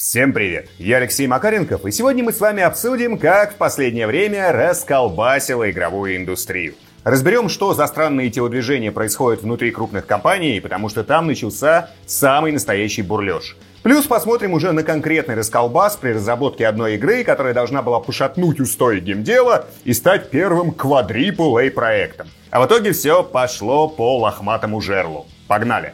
Всем привет! Я Алексей Макаренков, и сегодня мы с вами обсудим, как в последнее время расколбасила игровую индустрию. Разберем, что за странные телодвижения происходят внутри крупных компаний, потому что там начался самый настоящий бурлеж. Плюс посмотрим уже на конкретный расколбас при разработке одной игры, которая должна была пошатнуть устои геймдела и стать первым квадрипл проектом. А в итоге все пошло по лохматому жерлу. Погнали!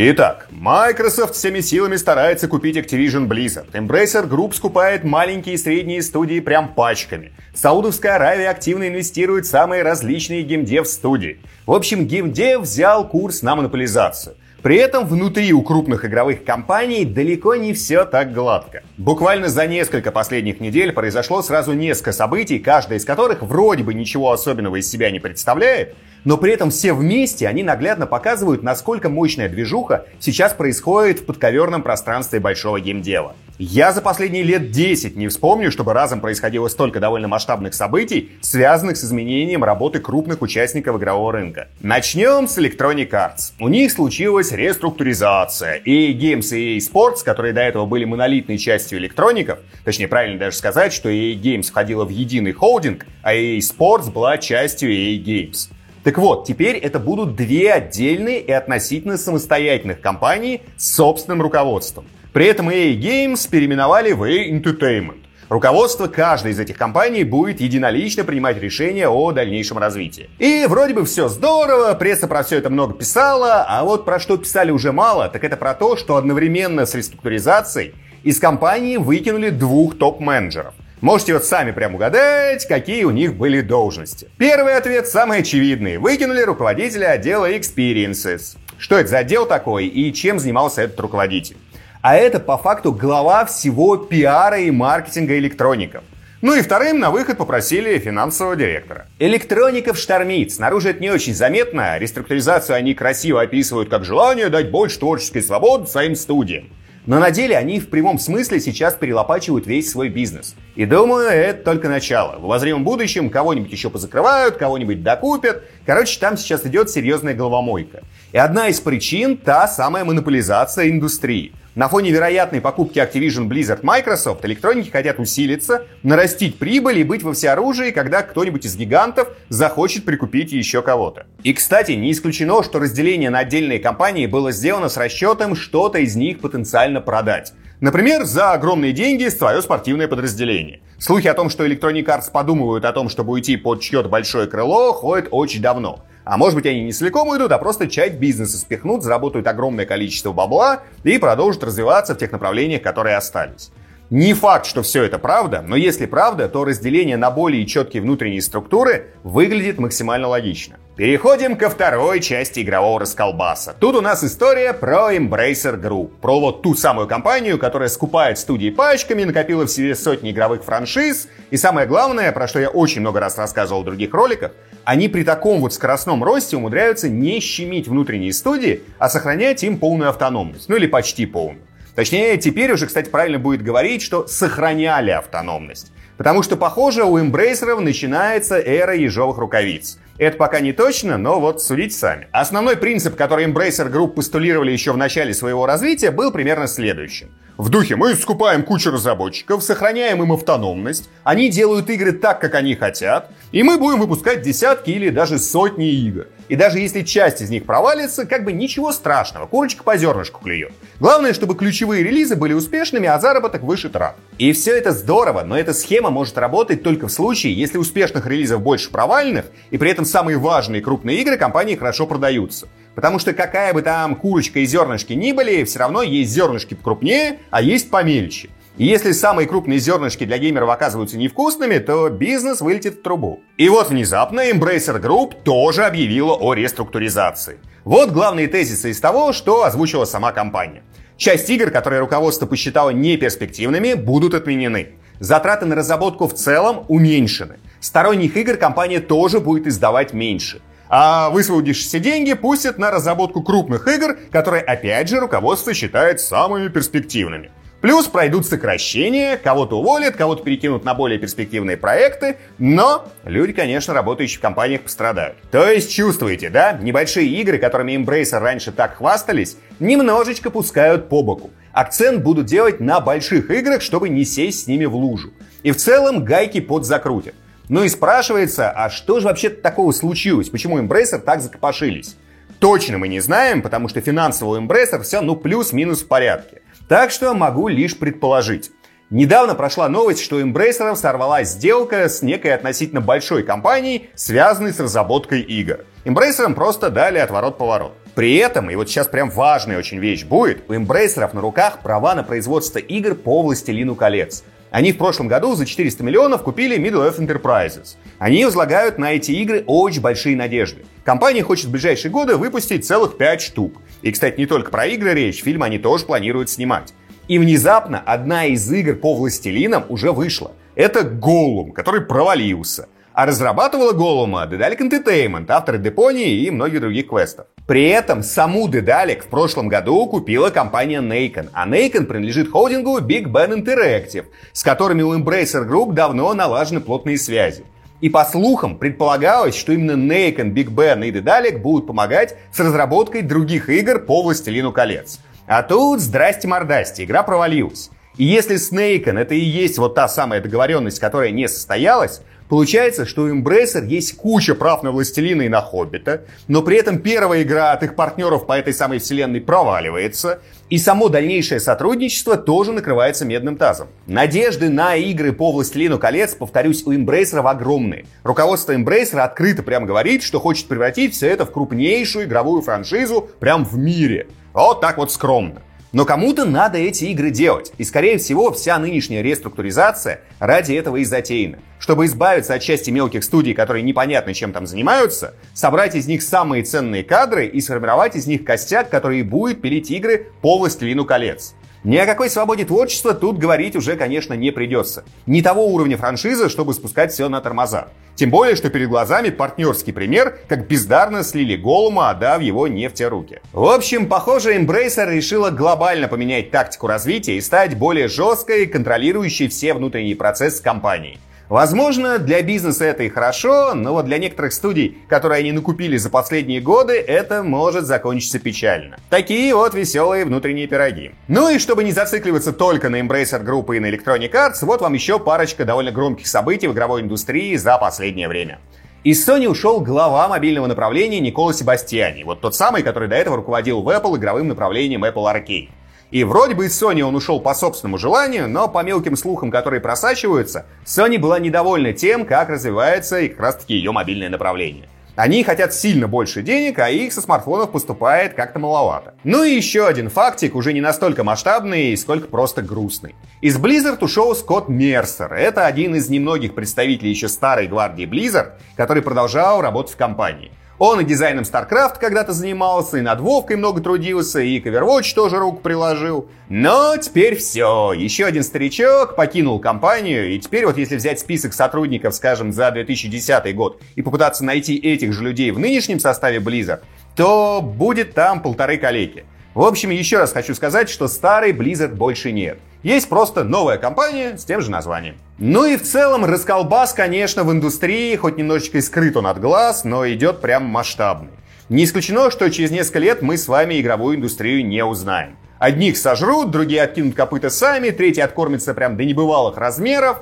Итак, Microsoft всеми силами старается купить Activision Blizzard. Embracer Group скупает маленькие и средние студии прям пачками. Саудовская Аравия активно инвестирует в самые различные геймдев-студии. В общем, геймдев взял курс на монополизацию. При этом внутри у крупных игровых компаний далеко не все так гладко. Буквально за несколько последних недель произошло сразу несколько событий, каждая из которых вроде бы ничего особенного из себя не представляет, но при этом все вместе они наглядно показывают, насколько мощная движуха сейчас происходит в подковерном пространстве большого геймдела. Я за последние лет 10 не вспомню, чтобы разом происходило столько довольно масштабных событий, связанных с изменением работы крупных участников игрового рынка. Начнем с Electronic Arts. У них случилась реструктуризация. И Games и EA Sports, которые до этого были монолитной частью электроников, точнее правильно даже сказать, что EA Games входила в единый холдинг, а EA Sports была частью EA Games. Так вот, теперь это будут две отдельные и относительно самостоятельных компании с собственным руководством. При этом EA Games переименовали в EA Entertainment. Руководство каждой из этих компаний будет единолично принимать решения о дальнейшем развитии. И вроде бы все здорово, пресса про все это много писала, а вот про что писали уже мало, так это про то, что одновременно с реструктуризацией из компании выкинули двух топ-менеджеров. Можете вот сами прям угадать, какие у них были должности. Первый ответ самый очевидный. Выкинули руководителя отдела Experiences. Что это за отдел такой и чем занимался этот руководитель? А это по факту глава всего пиара и маркетинга электроников. Ну и вторым на выход попросили финансового директора. Электроников штормит. Снаружи это не очень заметно. Реструктуризацию они красиво описывают как желание дать больше творческой свободы своим студиям. Но на деле они в прямом смысле сейчас перелопачивают весь свой бизнес. И думаю, это только начало. В обозримом будущем кого-нибудь еще позакрывают, кого-нибудь докупят. Короче, там сейчас идет серьезная головомойка. И одна из причин – та самая монополизация индустрии. На фоне вероятной покупки Activision Blizzard Microsoft электроники хотят усилиться, нарастить прибыль и быть во всеоружии, когда кто-нибудь из гигантов захочет прикупить еще кого-то. И, кстати, не исключено, что разделение на отдельные компании было сделано с расчетом что-то из них потенциально продать. Например, за огромные деньги свое спортивное подразделение. Слухи о том, что Electronic Arts подумывают о том, чтобы уйти под чье-то большое крыло, ходят очень давно. А может быть они не целиком уйдут, а просто часть бизнеса спихнут, заработают огромное количество бабла и продолжат развиваться в тех направлениях, которые остались. Не факт, что все это правда, но если правда, то разделение на более четкие внутренние структуры выглядит максимально логично. Переходим ко второй части игрового расколбаса. Тут у нас история про Embracer Group. Про вот ту самую компанию, которая скупает студии пачками, накопила в себе сотни игровых франшиз. И самое главное, про что я очень много раз рассказывал в других роликах, они при таком вот скоростном росте умудряются не щемить внутренние студии, а сохранять им полную автономность. Ну или почти полную. Точнее, теперь уже, кстати, правильно будет говорить, что сохраняли автономность. Потому что, похоже, у эмбрейсеров начинается эра ежовых рукавиц. Это пока не точно, но вот судите сами. Основной принцип, который Embracer Group постулировали еще в начале своего развития, был примерно следующим. В духе мы скупаем кучу разработчиков, сохраняем им автономность, они делают игры так, как они хотят, и мы будем выпускать десятки или даже сотни игр. И даже если часть из них провалится, как бы ничего страшного, курочка по зернышку клюет. Главное, чтобы ключевые релизы были успешными, а заработок выше трат. И все это здорово, но эта схема может работать только в случае, если успешных релизов больше провальных, и при этом самые важные крупные игры компании хорошо продаются. Потому что какая бы там курочка и зернышки ни были, все равно есть зернышки покрупнее, а есть помельче. И если самые крупные зернышки для геймеров оказываются невкусными, то бизнес вылетит в трубу. И вот внезапно Embracer Group тоже объявила о реструктуризации. Вот главные тезисы из того, что озвучила сама компания. Часть игр, которые руководство посчитало неперспективными, будут отменены. Затраты на разработку в целом уменьшены. Сторонних игр компания тоже будет издавать меньше. А высвободившиеся деньги пустят на разработку крупных игр, которые опять же руководство считает самыми перспективными. Плюс пройдут сокращения, кого-то уволят, кого-то перекинут на более перспективные проекты, но люди, конечно, работающие в компаниях пострадают. То есть чувствуете, да? Небольшие игры, которыми Embracer раньше так хвастались, немножечко пускают по боку. Акцент будут делать на больших играх, чтобы не сесть с ними в лужу. И в целом гайки подзакрутят. Ну и спрашивается, а что же вообще такого случилось? Почему Embracer так закопошились? Точно мы не знаем, потому что финансово у Embracer все ну плюс-минус в порядке. Так что могу лишь предположить. Недавно прошла новость, что Embracer сорвалась сделка с некой относительно большой компанией, связанной с разработкой игр. Embracer просто дали отворот-поворот. При этом, и вот сейчас прям важная очень вещь будет, у Embracer на руках права на производство игр по «Властелину колец». Они в прошлом году за 400 миллионов купили Middle-earth Enterprises. Они возлагают на эти игры очень большие надежды. Компания хочет в ближайшие годы выпустить целых 5 штук. И, кстати, не только про игры речь, фильм они тоже планируют снимать. И внезапно одна из игр по «Властелинам» уже вышла. Это «Голум», который провалился. А разрабатывала Голума Dedalic Entertainment, авторы Депонии и многих других квестов. При этом саму Dedalic в прошлом году купила компания Nacon, а Nacon принадлежит холдингу Big Ben Interactive, с которыми у Embracer Group давно налажены плотные связи. И по слухам предполагалось, что именно Nacon, Big Ben и Dedalic будут помогать с разработкой других игр по «Властелину колец». А тут, здрасте-мордасте, игра провалилась. И если с Nacon это и есть вот та самая договоренность, которая не состоялась, Получается, что у Embracer есть куча прав на Властелина и на Хоббита, но при этом первая игра от их партнеров по этой самой вселенной проваливается, и само дальнейшее сотрудничество тоже накрывается медным тазом. Надежды на игры по Властелину колец, повторюсь, у Embracer огромные. Руководство Embracer открыто прям говорит, что хочет превратить все это в крупнейшую игровую франшизу прям в мире. Вот так вот скромно. Но кому-то надо эти игры делать. И, скорее всего, вся нынешняя реструктуризация ради этого и затеяна. Чтобы избавиться от части мелких студий, которые непонятно чем там занимаются, собрать из них самые ценные кадры и сформировать из них костяк, который будет пилить игры по «Властелину колец». Ни о какой свободе творчества тут говорить уже, конечно, не придется. Не того уровня франшизы, чтобы спускать все на тормоза. Тем более, что перед глазами партнерский пример, как бездарно слили Голума, отдав его не в те руки. В общем, похоже, Embracer решила глобально поменять тактику развития и стать более жесткой, контролирующей все внутренние процессы компании. Возможно, для бизнеса это и хорошо, но вот для некоторых студий, которые они накупили за последние годы, это может закончиться печально. Такие вот веселые внутренние пироги. Ну и чтобы не зацикливаться только на Embracer Group и на Electronic Arts, вот вам еще парочка довольно громких событий в игровой индустрии за последнее время. Из Sony ушел глава мобильного направления Никола Себастьяни, вот тот самый, который до этого руководил в Apple игровым направлением Apple Arcade. И вроде бы из Sony он ушел по собственному желанию, но по мелким слухам, которые просачиваются, Sony была недовольна тем, как развивается и как раз таки ее мобильное направление. Они хотят сильно больше денег, а их со смартфонов поступает как-то маловато. Ну и еще один фактик, уже не настолько масштабный, сколько просто грустный. Из Blizzard ушел Скотт Мерсер. Это один из немногих представителей еще старой гвардии Blizzard, который продолжал работать в компании. Он и дизайном StarCraft когда-то занимался, и над Вовкой много трудился, и к тоже руку приложил. Но теперь все. Еще один старичок покинул компанию, и теперь вот если взять список сотрудников, скажем, за 2010 год, и попытаться найти этих же людей в нынешнем составе Blizzard, то будет там полторы коллеги. В общем, еще раз хочу сказать, что старый Blizzard больше нет. Есть просто новая компания с тем же названием. Ну и в целом расколбас, конечно, в индустрии, хоть немножечко и скрыт он от глаз, но идет прям масштабный. Не исключено, что через несколько лет мы с вами игровую индустрию не узнаем. Одних сожрут, другие откинут копыта сами, третьи откормятся прям до небывалых размеров.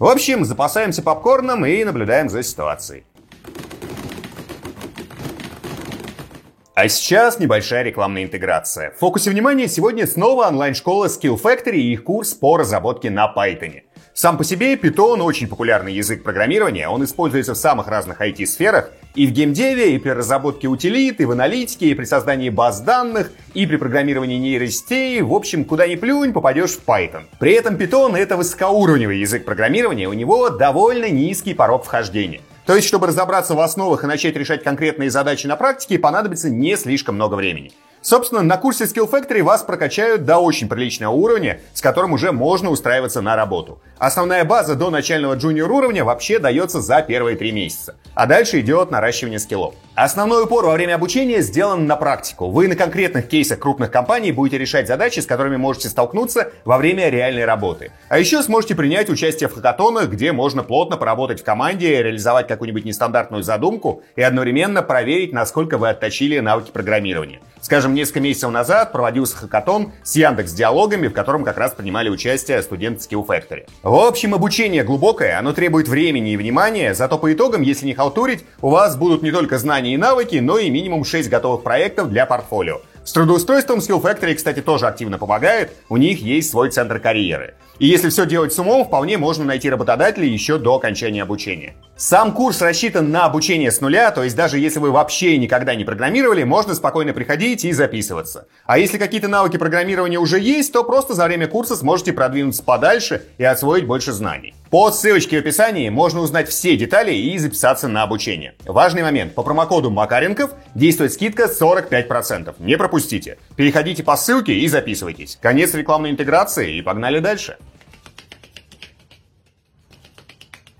В общем, запасаемся попкорном и наблюдаем за ситуацией. А сейчас небольшая рекламная интеграция. В фокусе внимания сегодня снова онлайн-школа Skill Factory и их курс по разработке на Python. Сам по себе Python очень популярный язык программирования, он используется в самых разных IT-сферах, и в геймдеве, и при разработке утилит, и в аналитике, и при создании баз данных, и при программировании нейросетей, в общем, куда ни плюнь, попадешь в Python. При этом Python это высокоуровневый язык программирования, у него довольно низкий порог вхождения. То есть, чтобы разобраться в основах и начать решать конкретные задачи на практике, понадобится не слишком много времени. Собственно, на курсе Skill Factory вас прокачают до очень приличного уровня, с которым уже можно устраиваться на работу. Основная база до начального джуниор уровня вообще дается за первые три месяца. А дальше идет наращивание скиллов. Основной упор во время обучения сделан на практику. Вы на конкретных кейсах крупных компаний будете решать задачи, с которыми можете столкнуться во время реальной работы. А еще сможете принять участие в хакатонах, где можно плотно поработать в команде, реализовать какую-нибудь нестандартную задумку и одновременно проверить, насколько вы отточили навыки программирования. Скажем, несколько месяцев назад проводился хакатон с Яндекс Диалогами, в котором как раз принимали участие студенты Skill Factory. В общем, обучение глубокое, оно требует времени и внимания, зато по итогам, если не халтурить, у вас будут не только знания и навыки, но и минимум 6 готовых проектов для портфолио. С трудоустройством Skill Factory, кстати, тоже активно помогает, у них есть свой центр карьеры. И если все делать с умом, вполне можно найти работодателей еще до окончания обучения. Сам курс рассчитан на обучение с нуля, то есть даже если вы вообще никогда не программировали, можно спокойно приходить и записываться. А если какие-то навыки программирования уже есть, то просто за время курса сможете продвинуться подальше и освоить больше знаний. По ссылочке в описании можно узнать все детали и записаться на обучение. Важный момент. По промокоду Макаренков действует скидка 45%. Не пропустите. Переходите по ссылке и записывайтесь. Конец рекламной интеграции и погнали дальше.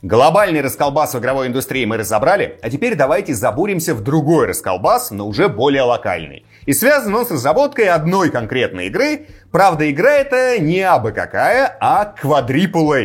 Глобальный расколбас в игровой индустрии мы разобрали, а теперь давайте забуримся в другой расколбас, но уже более локальный. И связан он с разработкой одной конкретной игры. Правда, игра это не абы какая, а A,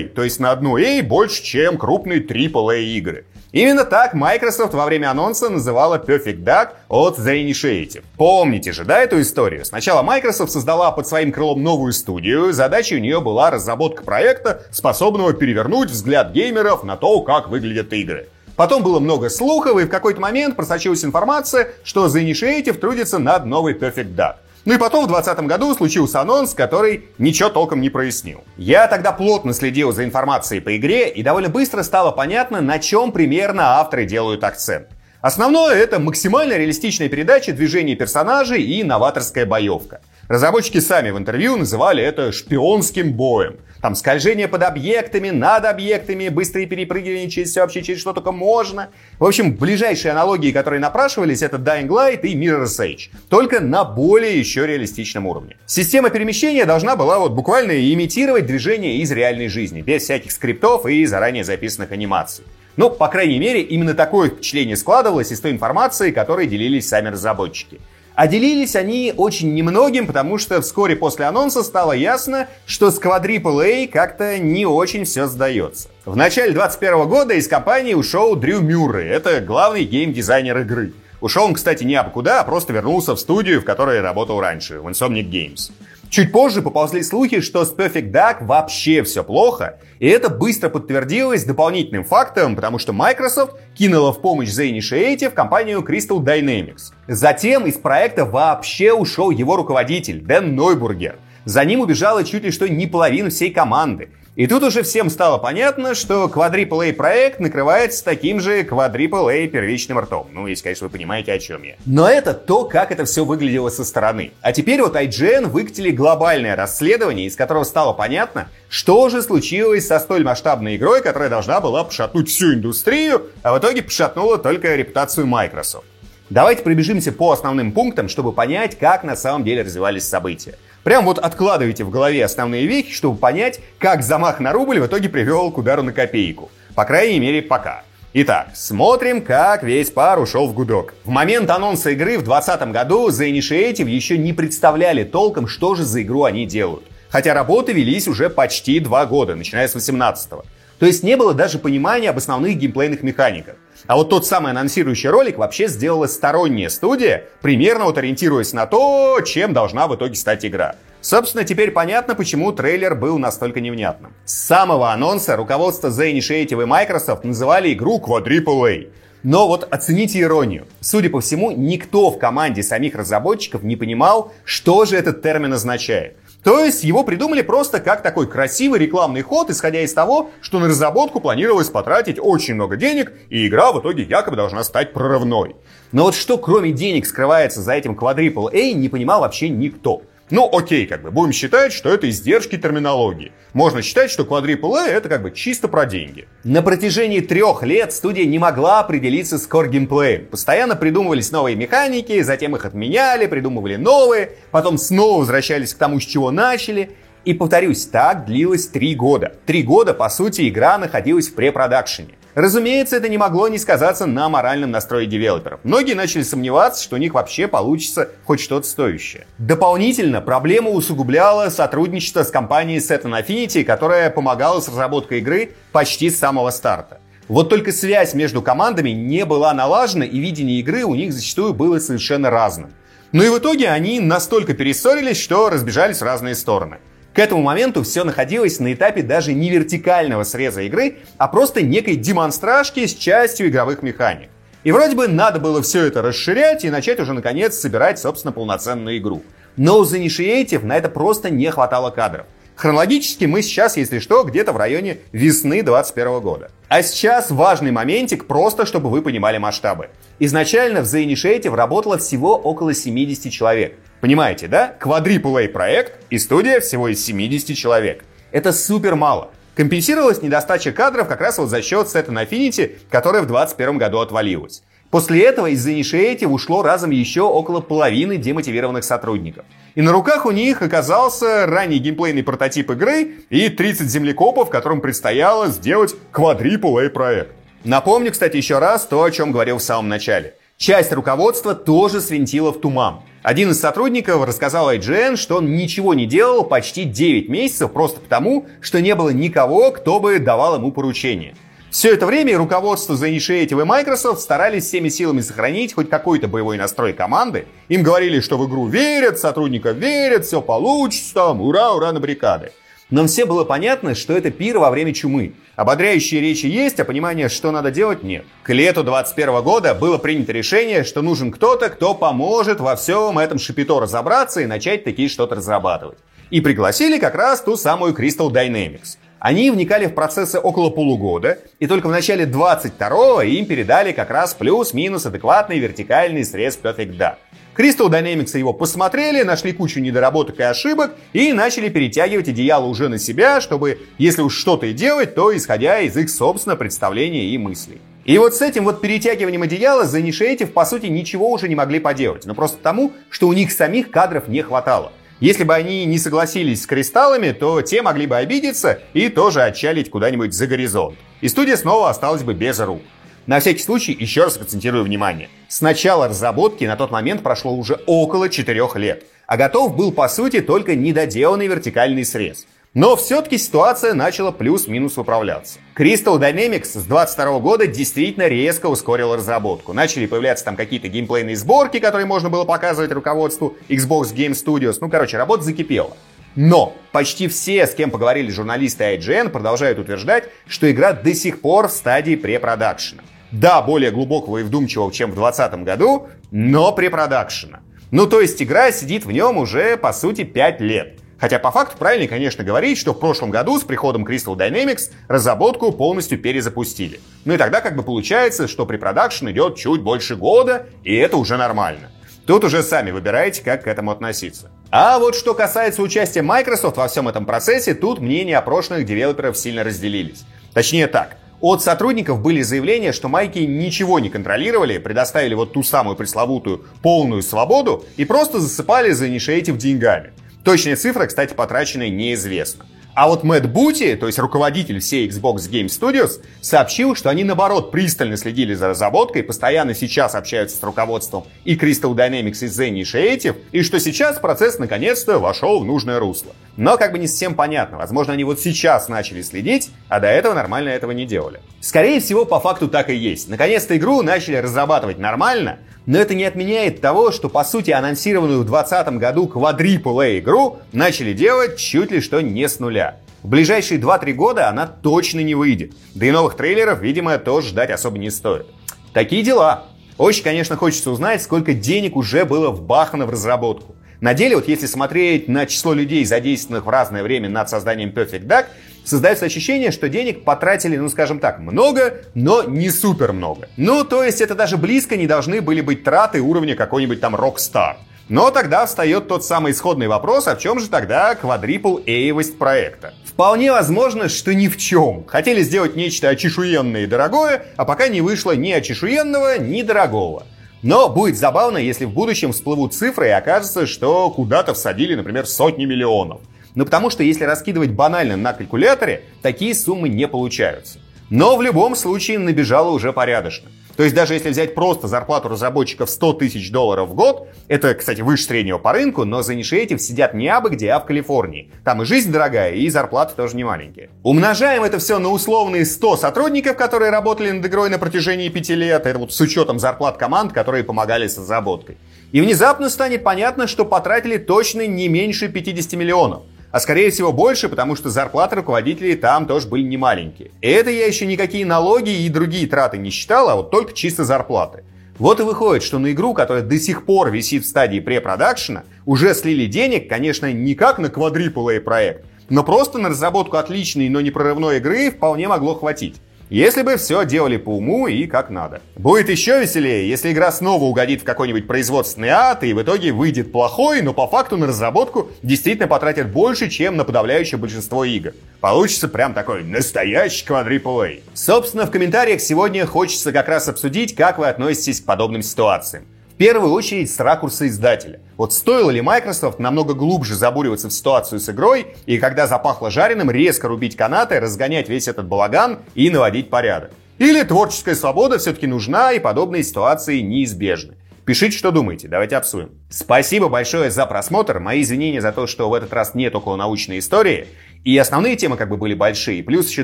то есть на одну A больше, чем крупные AAA игры. Именно так Microsoft во время анонса называла Perfect Dark от The Initiative. Помните же, да, эту историю? Сначала Microsoft создала под своим крылом новую студию, задачей у нее была разработка проекта, способного перевернуть взгляд геймеров на то, как выглядят игры. Потом было много слухов, и в какой-то момент просочилась информация, что The Initiative трудится над новой Perfect Dark. Ну и потом в 2020 году случился анонс, который ничего толком не прояснил. Я тогда плотно следил за информацией по игре, и довольно быстро стало понятно, на чем примерно авторы делают акцент. Основное это максимально реалистичная передача движений персонажей и новаторская боевка. Разработчики сами в интервью называли это шпионским боем. Там скольжение под объектами, над объектами, быстрые перепрыгивания через все вообще, через что только можно. В общем, ближайшие аналогии, которые напрашивались, это Dying Light и Mirror's Edge. Только на более еще реалистичном уровне. Система перемещения должна была вот буквально имитировать движение из реальной жизни, без всяких скриптов и заранее записанных анимаций. Ну, по крайней мере, именно такое впечатление складывалось из той информации, которой делились сами разработчики. А делились они очень немногим, потому что вскоре после анонса стало ясно, что с Quadruple A как-то не очень все сдается. В начале 2021 года из компании ушел Дрю Мюррей, это главный гейм-дизайнер игры. Ушел он, кстати, не абы куда, а просто вернулся в студию, в которой работал раньше, в Insomniac Games. Чуть позже поползли слухи, что с Perfect Dark вообще все плохо, и это быстро подтвердилось дополнительным фактом, потому что Microsoft кинула в помощь The Initiative компанию Crystal Dynamics. Затем из проекта вообще ушел его руководитель Дэн Нойбургер. За ним убежала чуть ли что не половина всей команды. И тут уже всем стало понятно, что Quadruple A проект накрывается таким же Quadruple A первичным ртом. Ну, если, конечно, вы понимаете, о чем я. Но это то, как это все выглядело со стороны. А теперь вот IGN выкатили глобальное расследование, из которого стало понятно, что же случилось со столь масштабной игрой, которая должна была пошатнуть всю индустрию, а в итоге пошатнула только репутацию Microsoft. Давайте пробежимся по основным пунктам, чтобы понять, как на самом деле развивались события. Прям вот откладывайте в голове основные вехи, чтобы понять, как замах на рубль в итоге привел к удару на копейку. По крайней мере, пока. Итак, смотрим, как весь пар ушел в гудок. В момент анонса игры в 2020 году The Initiative еще не представляли толком, что же за игру они делают. Хотя работы велись уже почти два года, начиная с 18 -го. То есть не было даже понимания об основных геймплейных механиках. А вот тот самый анонсирующий ролик вообще сделала сторонняя студия, примерно вот ориентируясь на то, чем должна в итоге стать игра. Собственно, теперь понятно, почему трейлер был настолько невнятным. С самого анонса руководство The Initiative и Microsoft называли игру Quadruple A. Но вот оцените иронию. Судя по всему, никто в команде самих разработчиков не понимал, что же этот термин означает. То есть его придумали просто как такой красивый рекламный ход, исходя из того, что на разработку планировалось потратить очень много денег, и игра в итоге якобы должна стать прорывной. Но вот что кроме денег скрывается за этим Quadruple A, не понимал вообще никто. Ну, окей, как бы, будем считать, что это издержки терминологии. Можно считать, что Quadruple A это как бы чисто про деньги. На протяжении трех лет студия не могла определиться с core геймплеем. Постоянно придумывались новые механики, затем их отменяли, придумывали новые, потом снова возвращались к тому, с чего начали. И повторюсь, так длилось три года. Три года, по сути, игра находилась в препродакшене. Разумеется, это не могло не сказаться на моральном настрое девелоперов. Многие начали сомневаться, что у них вообще получится хоть что-то стоящее. Дополнительно проблему усугубляло сотрудничество с компанией Saturn Affinity, которая помогала с разработкой игры почти с самого старта. Вот только связь между командами не была налажена, и видение игры у них зачастую было совершенно разным. Ну и в итоге они настолько перессорились, что разбежались в разные стороны. К этому моменту все находилось на этапе даже не вертикального среза игры, а просто некой демонстражки с частью игровых механик. И вроде бы надо было все это расширять и начать уже наконец собирать, собственно, полноценную игру. Но у The Initiative на это просто не хватало кадров. Хронологически мы сейчас, если что, где-то в районе весны 2021 года. А сейчас важный моментик, просто чтобы вы понимали масштабы. Изначально в The Initiative работало всего около 70 человек. Понимаете, да? Quadruple проект и студия всего из 70 человек. Это супер мало. Компенсировалась недостача кадров как раз вот за счет Saturn Affinity, которая в 2021 году отвалилась. После этого из Initiative ушло разом еще около половины демотивированных сотрудников. И на руках у них оказался ранний геймплейный прототип игры и 30 землекопов, которым предстояло сделать Quadruple проект. Напомню, кстати, еще раз то, о чем говорил в самом начале. Часть руководства тоже свинтила в туман. Один из сотрудников рассказал IGN, что он ничего не делал почти 9 месяцев просто потому, что не было никого, кто бы давал ему поручения. Все это время руководство The Initiative и Microsoft старались всеми силами сохранить хоть какой-то боевой настрой команды. Им говорили, что в игру верят, сотрудников верят, все получится, там, ура, ура на баррикады. Нам все было понятно, что это пир во время чумы. Ободряющие речи есть, а понимания, что надо делать, нет. К лету 21 года было принято решение, что нужен кто-то, кто поможет во всем этом шипито разобраться и начать такие что-то разрабатывать. И пригласили как раз ту самую Crystal Dynamics. Они вникали в процессы около полугода, и только в начале 22-го им передали как раз плюс-минус адекватный вертикальный срез Perfect Dark. Crystal Dynamics его посмотрели, нашли кучу недоработок и ошибок и начали перетягивать одеяло уже на себя, чтобы, если уж что-то и делать, то исходя из их собственного представления и мыслей. И вот с этим вот перетягиванием одеяла The Initiative, по сути, ничего уже не могли поделать. Но просто потому, что у них самих кадров не хватало. Если бы они не согласились с кристаллами, то те могли бы обидеться и тоже отчалить куда-нибудь за горизонт. И студия снова осталась бы без рук. На всякий случай еще раз акцентирую внимание. С начала разработки на тот момент прошло уже около 4 лет, а готов был по сути только недоделанный вертикальный срез. Но все-таки ситуация начала плюс-минус управляться. Crystal Dynamics с 22 года действительно резко ускорила разработку. Начали появляться там какие-то геймплейные сборки, которые можно было показывать руководству Xbox Game Studios. Ну, короче, работа закипела. Но почти все, с кем поговорили журналисты IGN, продолжают утверждать, что игра до сих пор в стадии препродакшена да, более глубокого и вдумчивого, чем в 2020 году, но препродакшена. Ну, то есть игра сидит в нем уже, по сути, 5 лет. Хотя по факту правильно, конечно, говорить, что в прошлом году с приходом Crystal Dynamics разработку полностью перезапустили. Ну и тогда как бы получается, что препродакшн идет чуть больше года, и это уже нормально. Тут уже сами выбираете, как к этому относиться. А вот что касается участия Microsoft во всем этом процессе, тут мнения опрошенных девелоперов сильно разделились. Точнее так, от сотрудников были заявления, что майки ничего не контролировали, предоставили вот ту самую пресловутую полную свободу и просто засыпали за инициатив деньгами. Точная цифра, кстати, потраченная неизвестна. А вот Мэтт Бути, то есть руководитель всей Xbox Game Studios, сообщил, что они наоборот пристально следили за разработкой, постоянно сейчас общаются с руководством и Crystal Dynamics и The Initiative, и что сейчас процесс наконец-то вошел в нужное русло. Но как бы не совсем понятно, возможно они вот сейчас начали следить, а до этого нормально этого не делали. Скорее всего, по факту так и есть. Наконец-то игру начали разрабатывать нормально, но это не отменяет того, что по сути анонсированную в 2020 году Quadruple игру начали делать чуть ли что не с нуля. В ближайшие 2-3 года она точно не выйдет. Да и новых трейлеров, видимо, тоже ждать особо не стоит. Такие дела. Очень, конечно, хочется узнать, сколько денег уже было вбахано в разработку. На деле, вот если смотреть на число людей, задействованных в разное время над созданием Perfect Duck, создается ощущение, что денег потратили, ну скажем так, много, но не супер много. Ну, то есть это даже близко не должны были быть траты уровня какой-нибудь там Rockstar. Но тогда встает тот самый исходный вопрос, а в чем же тогда квадрипл эевость проекта? Вполне возможно, что ни в чем. Хотели сделать нечто очешуенное и дорогое, а пока не вышло ни очешуенного, ни дорогого. Но будет забавно, если в будущем всплывут цифры и окажется, что куда-то всадили, например, сотни миллионов. Ну потому что если раскидывать банально на калькуляторе, такие суммы не получаются. Но в любом случае набежало уже порядочно. То есть даже если взять просто зарплату разработчиков 100 тысяч долларов в год, это, кстати, выше среднего по рынку, но за инициатив сидят не абы где, а в Калифорнии. Там и жизнь дорогая, и зарплаты тоже не маленькие. Умножаем это все на условные 100 сотрудников, которые работали над игрой на протяжении 5 лет, это вот с учетом зарплат команд, которые помогали с разработкой. И внезапно станет понятно, что потратили точно не меньше 50 миллионов а скорее всего больше, потому что зарплаты руководителей там тоже были не маленькие. И это я еще никакие налоги и другие траты не считал, а вот только чисто зарплаты. Вот и выходит, что на игру, которая до сих пор висит в стадии препродакшена, уже слили денег, конечно, не как на квадрипл проект, но просто на разработку отличной, но не прорывной игры вполне могло хватить. Если бы все делали по уму и как надо. Будет еще веселее, если игра снова угодит в какой-нибудь производственный ад и в итоге выйдет плохой, но по факту на разработку действительно потратят больше, чем на подавляющее большинство игр. Получится прям такой настоящий квадрипл Собственно, в комментариях сегодня хочется как раз обсудить, как вы относитесь к подобным ситуациям. В первую очередь с ракурса издателя. Вот стоило ли Microsoft намного глубже забуриваться в ситуацию с игрой, и когда запахло жареным, резко рубить канаты, разгонять весь этот балаган и наводить порядок? Или творческая свобода все-таки нужна, и подобные ситуации неизбежны? Пишите, что думаете, давайте обсудим. Спасибо большое за просмотр, мои извинения за то, что в этот раз нет около научной истории. И основные темы как бы были большие, плюс еще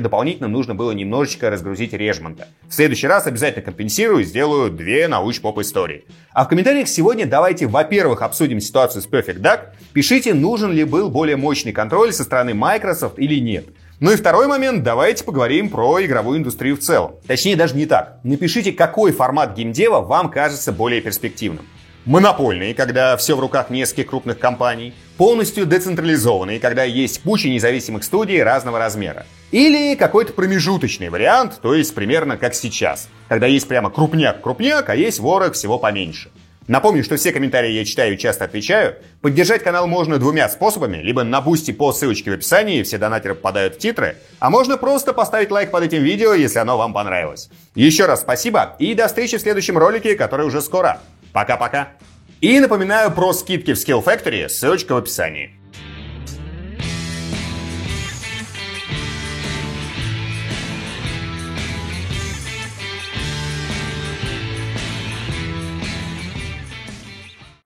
дополнительно нужно было немножечко разгрузить Режмонта. В следующий раз обязательно компенсирую, сделаю две науч-поп истории. А в комментариях сегодня давайте, во-первых, обсудим ситуацию с Perfect Duck. Пишите, нужен ли был более мощный контроль со стороны Microsoft или нет. Ну и второй момент, давайте поговорим про игровую индустрию в целом. Точнее, даже не так. Напишите, какой формат геймдева вам кажется более перспективным. Монопольный, когда все в руках нескольких крупных компаний. Полностью децентрализованный, когда есть куча независимых студий разного размера. Или какой-то промежуточный вариант, то есть примерно как сейчас. Когда есть прямо крупняк-крупняк, а есть ворох всего поменьше. Напомню, что все комментарии я читаю и часто отвечаю. Поддержать канал можно двумя способами. Либо на Boosty по ссылочке в описании, все донатеры попадают в титры. А можно просто поставить лайк под этим видео, если оно вам понравилось. Еще раз спасибо и до встречи в следующем ролике, который уже скоро. Пока-пока. И напоминаю про скидки в Skill Factory, ссылочка в описании.